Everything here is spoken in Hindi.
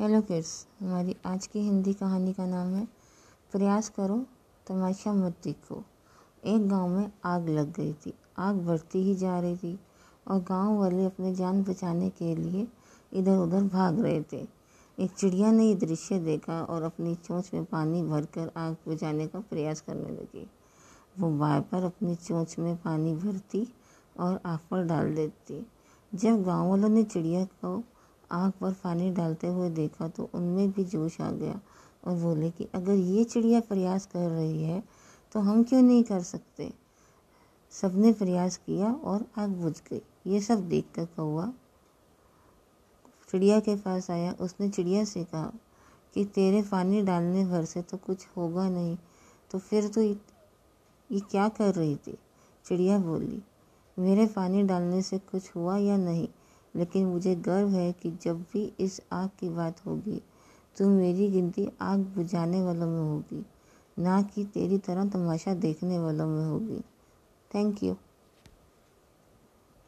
हेलो किड्स हमारी आज की हिंदी कहानी का नाम है, प्रयास करो तमाशा मत देखो। एक गाँव में आग लग गई थी, आग बढ़ती ही जा रही थी और गाँव वाले अपने जान बचाने के लिए इधर उधर भाग रहे थे। एक चिड़िया ने ये दृश्य देखा और अपनी चोंच में पानी भरकर आग बुझाने का प्रयास करने लगी। वो बार बार अपनी चोंच में पानी भरती और आग पर डाल देती। जब गाँव वालों ने चिड़िया को आग पर पानी डालते हुए देखा तो उनमें भी जोश आ गया और बोले कि, अगर ये चिड़िया प्रयास कर रही है तो हम क्यों नहीं कर सकते? सबने प्रयास किया और आग बुझ गई। ये सब देख कर कौआ चिड़िया के पास आया। उसने चिड़िया से कहा कि, तेरे पानी डालने भर से तो कुछ होगा नहीं तो फिर तो ये क्या कर रही थी? चिड़िया बोली, मेरे पानी डालने से कुछ हुआ या नहीं? लेकिन मुझे गर्व है कि जब भी इस आग की बात होगी तो मेरी गिनती आग बुझाने वालों में होगी, ना कि तेरी तरह तमाशा देखने वालों में होगी। Thank you